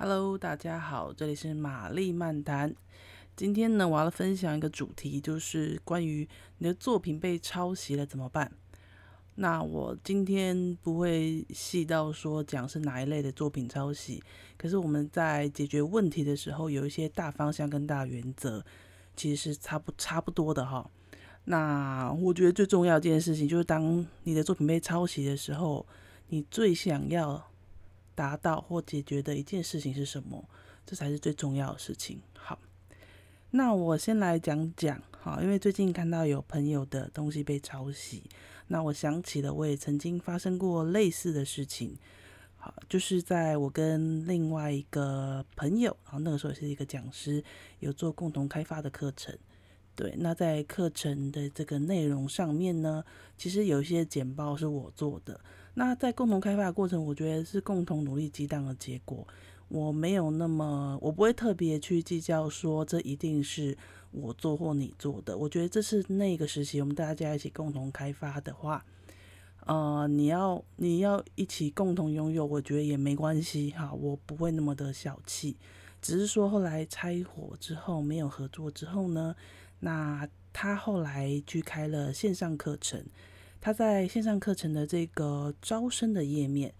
Hello，大家好，这里是玛丽漫谈。今天呢，我要分享一个主题，就是关于你的作品被抄袭了怎么办？那我今天不会细到说讲是哪一类的作品抄袭，可是我们在解决问题的时候，有一些大方向跟大原则，其实是差不差不多的哈。那我觉得最重要一件事情，就是当你的作品被抄袭的时候，你最想要达到或解决的一件事情是什么？这才是最重要的事情。好，那我先来讲讲哈，因为最近看到有朋友的东西被抄袭，那我想起了我也曾经发生过类似的事情。好，就是在我跟另外一个朋友，然后那个时候也是一个讲师，有做共同开发的课程。对，那在课程的这个内容上面呢，其实有一些简报是我做的。那在共同开发的过程，我觉得是共同努力激荡的结果。我没有那么，我不会特别去计较说这一定是我做或你做的。我觉得这是那个时期我们大家一起共同开发的话，呃，你要你要一起共同拥有，我觉得也没关系哈。我不会那么的小气，只是说后来拆伙之后没有合作之后呢，那他后来去开了线上课程。他在线上课程的这个招生的页面，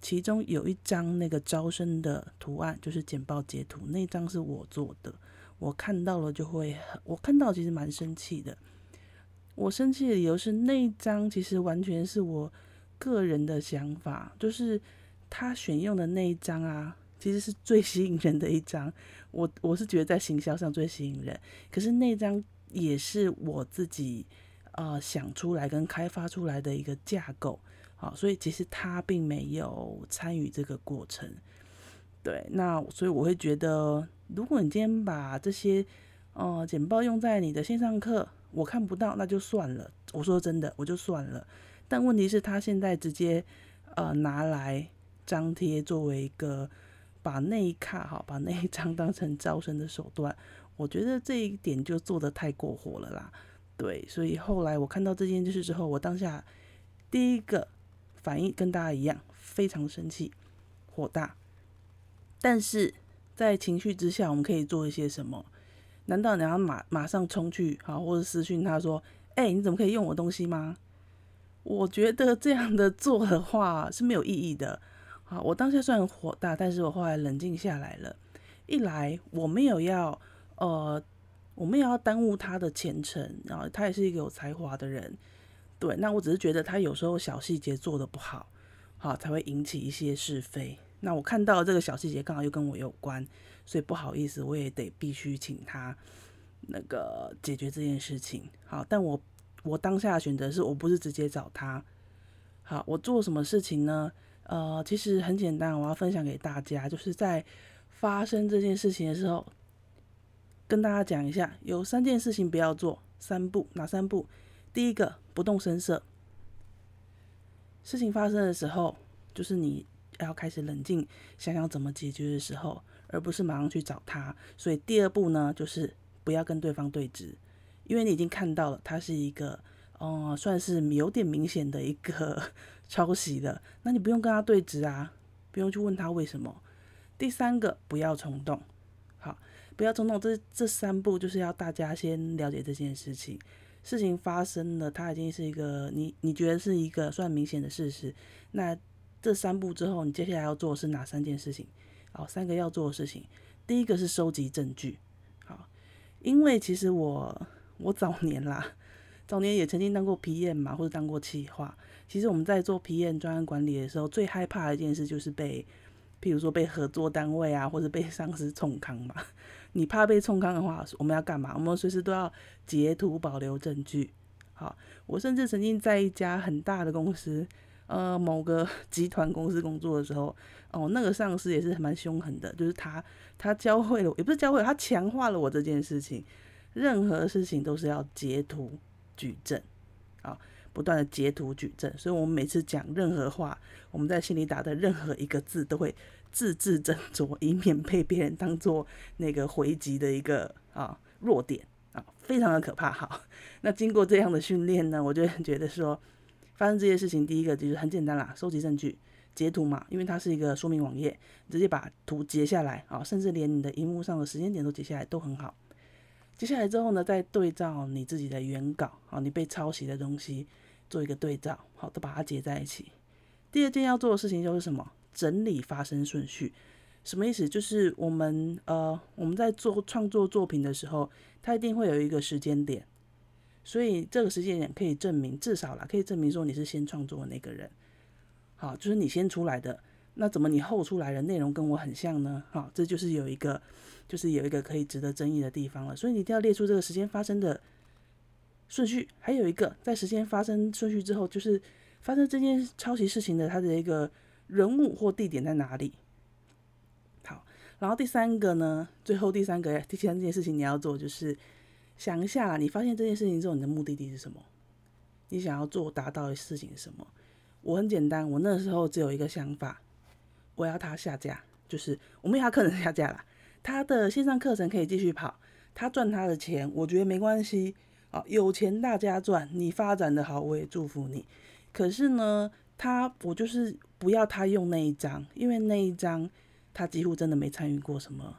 其中有一张那个招生的图案，就是简报截图，那张是我做的。我看到了就会，我看到其实蛮生气的。我生气的理由是那一张其实完全是我个人的想法，就是他选用的那一张啊，其实是最吸引人的一张。我我是觉得在行销上最吸引人，可是那张也是我自己。呃，想出来跟开发出来的一个架构，好，所以其实他并没有参与这个过程。对，那所以我会觉得，如果你今天把这些呃简报用在你的线上课，我看不到，那就算了。我说真的，我就算了。但问题是，他现在直接呃拿来张贴，作为一个把那一卡哈，把那一张当成招生的手段，我觉得这一点就做得太过火了啦。对，所以后来我看到这件事之后，我当下第一个反应跟大家一样，非常生气、火大。但是在情绪之下，我们可以做一些什么？难道你要马马上冲去好，或者私讯他说：“哎、你怎么可以用我东西吗？”我觉得这样的做的话是没有意义的。好，我当下虽然火大，但是我后来冷静下来了。一来我没有要呃。我们也要耽误他的前程，然后他也是一个有才华的人，对。那我只是觉得他有时候小细节做得不好，好才会引起一些是非。那我看到这个小细节刚好又跟我有关，所以不好意思，我也得必须请他那个解决这件事情。好，但我我当下的选择是我不是直接找他。好，我做什么事情呢？呃，其实很简单，我要分享给大家，就是在发生这件事情的时候。跟大家讲一下，有三件事情不要做，三步，哪三步？第一个，不动声色。事情发生的时候，就是你要开始冷静，想想怎么解决的时候，而不是马上去找他。所以第二步呢，就是不要跟对方对质，因为你已经看到了，他是一个，哦、算是有点明显的一个 抄袭的，那你不用跟他对质啊，不用去问他为什么。第三个，不要冲动。不要冲动。这这三步就是要大家先了解这件事情。事情发生了，它已经是一个你你觉得是一个算明显的事实。那这三步之后，你接下来要做的是哪三件事情？好，三个要做的事情。第一个是收集证据。好，因为其实我我早年啦，早年也曾经当过 PM 嘛，或者当过企划。其实我们在做 PM 专案管理的时候，最害怕的一件事就是被。譬如说被合作单位啊，或者被上司冲康嘛，你怕被冲康的话，我们要干嘛？我们随时都要截图保留证据。好，我甚至曾经在一家很大的公司，呃，某个 集团公司工作的时候，哦，那个上司也是蛮凶狠的，就是他他教会了我，也不是教会了，他强化了我这件事情，任何事情都是要截图举证，啊，不断的截图举证，所以我们每次讲任何话，我们在心里打的任何一个字都会。字字斟酌，以免被别人当做那个回击的一个啊弱点啊，非常的可怕。哈，那经过这样的训练呢，我就 觉得说，发生这些事情，第一个就是很简单啦，收集证据，截图嘛，因为它是一个说明网页，直接把图截下来啊，甚至连你的荧幕上的时间点都截下来都很好。接下来之后呢，再对照你自己的原稿啊，你被抄袭的东西做一个对照，好，都把它截在一起。第二件要做的事情就是什么？整理发生顺序。什么意思？就是我们呃，我们在做创作作品的时候，它一定会有一个时间点，所以这个时间点可以证明，至少啦，可以证明说你是先创作的那个人。好，就是你先出来的，那怎么你后出来的内容跟我很像呢？好，这就是有一个，就是有一个可以值得争议的地方了。所以你一定要列出这个时间发生的顺序，还有一个在时间发生顺序之后，就是发生这件抄袭事情的它的一个人物或地点在哪里。好，然后第三个呢，最后第三个第三件事情你要做就是想一下，你发现这件事情之后，你的目的地是什么？你想要做达到的事情是什么？我很简单，我那时候只有一个想法，我要他下架，就是我没有他课程下架啦，他的线上课程可以继续跑，他赚他的钱，我觉得没关系啊，有钱大家赚，你发展的好，我也祝福你。可是呢，他我就是不要他用那一张，因为那一张他几乎真的没参与过什么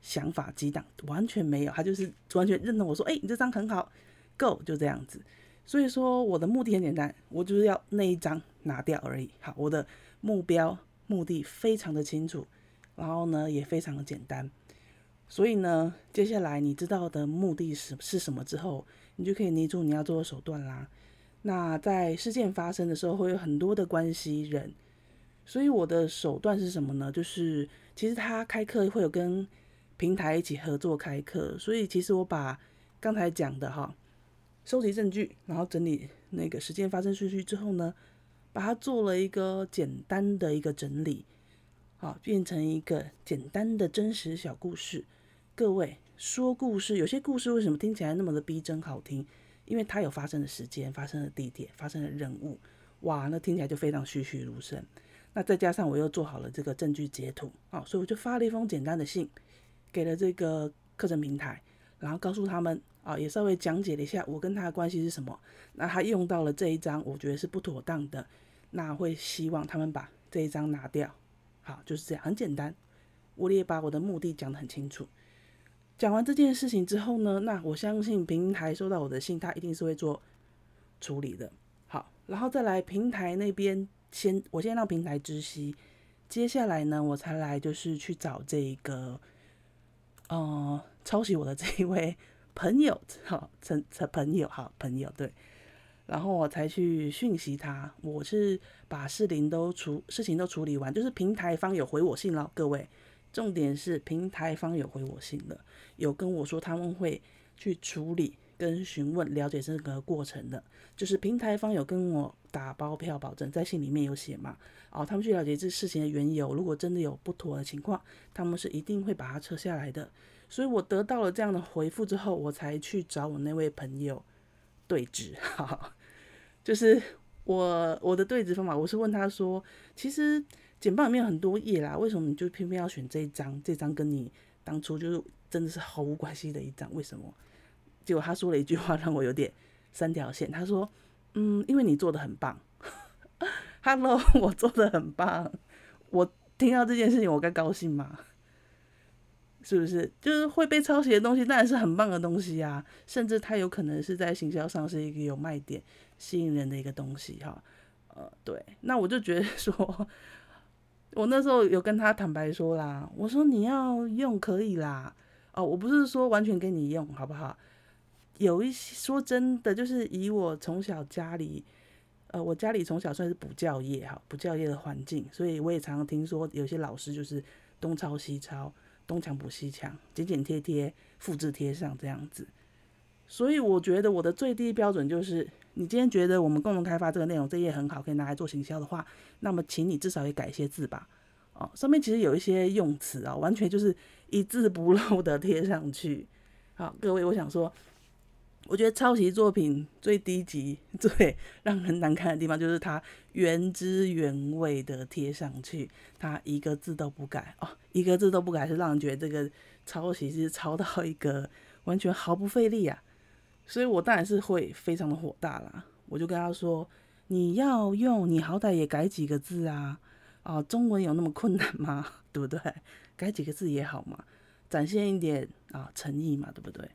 想法激荡，完全没有，他就是完全认同我说，哎、你这张很好，Go 就这样子。所以说我的目的很简单，我就是要那一张拿掉而已。好，我的目标目的非常的清楚，然后呢也非常的简单。所以呢，接下来你知道的目的是是什么之后，你就可以捏住你要做的手段啦。那在事件发生的时候，会有很多的关系人，所以我的手段是什么呢？就是其实他开课会有跟平台一起合作开课，所以其实我把刚才讲的哈。收集证据，然后整理那个时间发生顺序之后呢，把它做了一个简单的一个整理，好，变成一个简单的真实小故事。各位说故事，有些故事为什么听起来那么的逼真好听？因为它有发生的时间、发生的地点、发生的人物，哇，那听起来就非常栩栩如生。那再加上我又做好了这个证据截图，啊，所以我就发了一封简单的信给了这个课程平台，然后告诉他们。啊，也稍微讲解了一下我跟他的关系是什么。那他用到了这一张，我觉得是不妥当的。那会希望他们把这一张拿掉。好，就是这样，很简单。我也把我的目的讲得很清楚。讲完这件事情之后呢，那我相信平台收到我的信，他一定是会做处理的。好，然后再来平台那边先，我先让平台知悉。接下来呢，我才来就是去找这个，呃，抄袭我的这一位。朋友，好，成成朋友，好朋友，对，然后我才去讯息他，我是把事情都处事情都处理完，就是平台方有回我信了，各位，重点是平台方有回我信了，有跟我说他们会去处理跟询问了解这个过程的，就是平台方有跟我打包票保证，在信里面有写嘛，哦，他们去了解这事情的缘由，如果真的有不妥的情况，他们是一定会把它撤下来的。所以我得到了这样的回复之后，我才去找我那位朋友对质。哈，就是我我的对质方法，我是问他说：“其实简报里面有很多页啦，为什么你就偏偏要选这一张？这张跟你当初就是真的是毫无关系的一张，为什么？”结果他说了一句话让我有点三条线。他说：“嗯，因为你做的很棒。”Hello，我做的很棒。我听到这件事情，我该高兴吗？是不是就是会被抄袭的东西，当然是很棒的东西啊！甚至它有可能是在行销上是一个有卖点、吸引人的一个东西哈。呃，对，那我就觉得说，我那时候有跟他坦白说啦，我说你要用可以啦，哦，我不是说完全给你用，好不好？有一些说真的，就是以我从小家里，呃，我家里从小算是补教业哈，补教业的环境，所以我也常常听说有些老师就是东抄西抄。东墙补西墙，剪剪贴贴，复制贴上这样子。所以我觉得我的最低标准就是，你今天觉得我们共同开发这个内容这页很好，可以拿来做行销的话，那么请你至少也改一些字吧。哦，上面其实有一些用词啊，完全就是一字不漏的贴上去。好，各位，我想说。我觉得抄袭作品最低级、最让人难看的地方，就是它原汁原味的贴上去，它一个字都不改哦，一个字都不改，是让人觉得这个抄袭是抄到一个完全毫不费力啊。所以我当然是会非常的火大啦，我就跟他说：“你要用，你好歹也改几个字啊！啊，中文有那么困难吗？对不对？改几个字也好嘛，展现一点啊诚意嘛，对不对？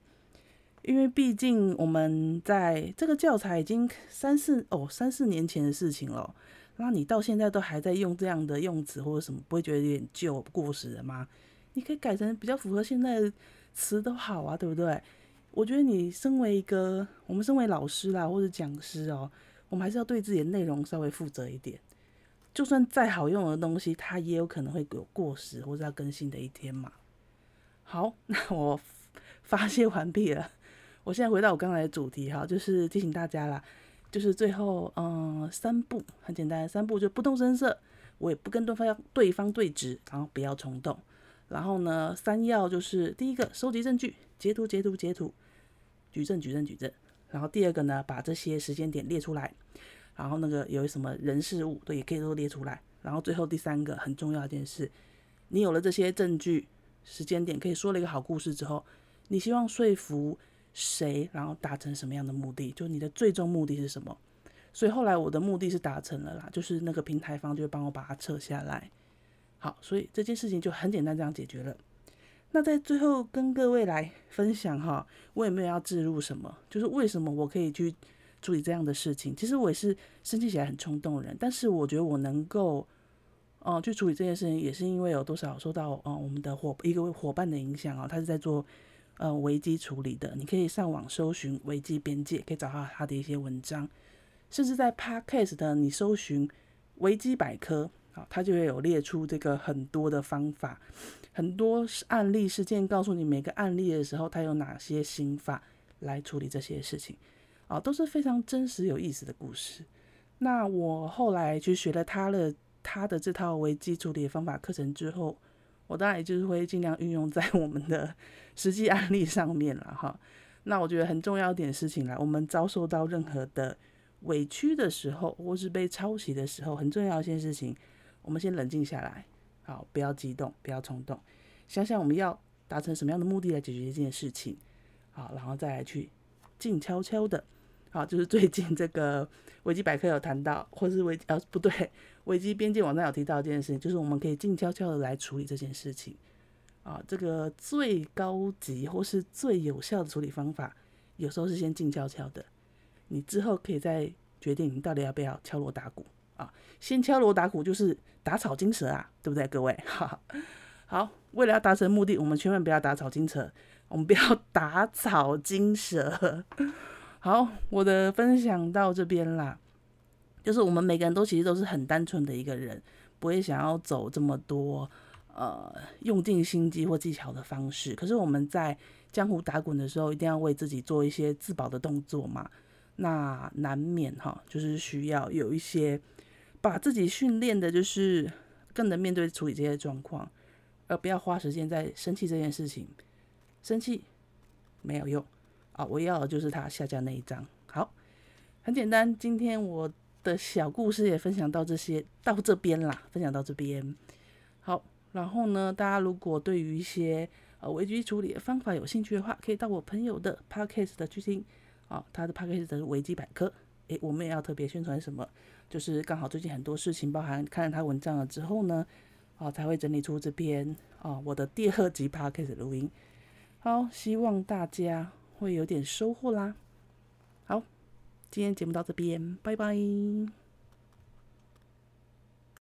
因为毕竟我们在这个教材已经三四哦三四年前的事情了，那你到现在都还在用这样的用词或者什么，不会觉得有点旧过时了吗？你可以改成比较符合现在的词都好啊，对不对？我觉得你身为一个我们身为老师啦或者讲师哦，我们还是要对自己的内容稍微负责一点。就算再好用的东西，它也有可能会有过时或者要更新的一天嘛。好，那我发泄完毕了。我现在回到我刚才的主题哈，就是提醒大家啦，就是最后嗯三步很简单，三步就不动声色，我也不跟对方要对方对峙，然后不要冲动，然后呢三要就是第一个收集证据，截图截图截图，举证举证举证，然后第二个呢把这些时间点列出来，然后那个有什么人事物都也可以都列出来，然后最后第三个很重要一件事，你有了这些证据时间点，可以说了一个好故事之后，你希望说服。谁，然后达成什么样的目的？就你的最终目的是什么？所以后来我的目的是达成了啦，就是那个平台方就会帮我把它撤下来。好，所以这件事情就很简单这样解决了。那在最后跟各位来分享哈，我也没有要置入什么，就是为什么我可以去处理这样的事情。其实我也是生气起来很冲动的人，但是我觉得我能够，哦、去处理这件事情，也是因为有多少受到哦、我们的伙一个伙伴的影响哦，他是在做。呃，危机处理的，你可以上网搜寻危机边界，可以找到他的一些文章，甚至在 Podcast 的你搜寻危机百科，啊，他就会有列出这个很多的方法，很多案例事件，告诉你每个案例的时候，它有哪些心法来处理这些事情，啊，都是非常真实有意思的故事。那我后来去学了他的他的这套危机处理方法课程之后。我当然也就是会尽量运用在我们的实际案例上面了哈。那我觉得很重要一点事情啦，我们遭受到任何的委屈的时候，或是被抄袭的时候，很重要一件事情，我们先冷静下来，好，不要激动，不要冲动，想想我们要达成什么样的目的来解决这件事情，好，然后再来去静悄悄的。好，就是最近这个维基百科有谈到，或是维呃不对，维基边界网站有提到这件事情，就是我们可以静悄悄的来处理这件事情。啊，这个最高级或是最有效的处理方法，有时候是先静悄悄的，你之后可以再决定你到底要不要敲锣打鼓啊。先敲锣打鼓就是打草惊蛇啊，对不对，各位？好，为了要达成目的，我们千万不要打草惊蛇，我们不要打草惊蛇。好，我的分享到这边啦。就是我们每个人都其实都是很单纯的一个人，不会想要走这么多呃用尽心机或技巧的方式。可是我们在江湖打滚的时候，一定要为自己做一些自保的动作嘛。那难免哈，就是需要有一些把自己训练的，就是更能面对处理这些状况，而不要花时间在生气这件事情。生气没有用。啊，我要的就是他下架那一张。好，很简单，今天我的小故事也分享到这些，到这边啦，分享到这边。好，然后呢，大家如果对于一些呃危机处理的方法有兴趣的话，可以到我朋友的 podcast 的去听。啊，他的 podcast 的危机百科。诶，我们也要特别宣传什么？就是刚好最近很多事情，包含看了他文章了之后呢，啊，才会整理出这篇啊我的第二集 p o d c a s 录音。好，希望大家。会有点收获啦。好，今天节目到这边，拜拜。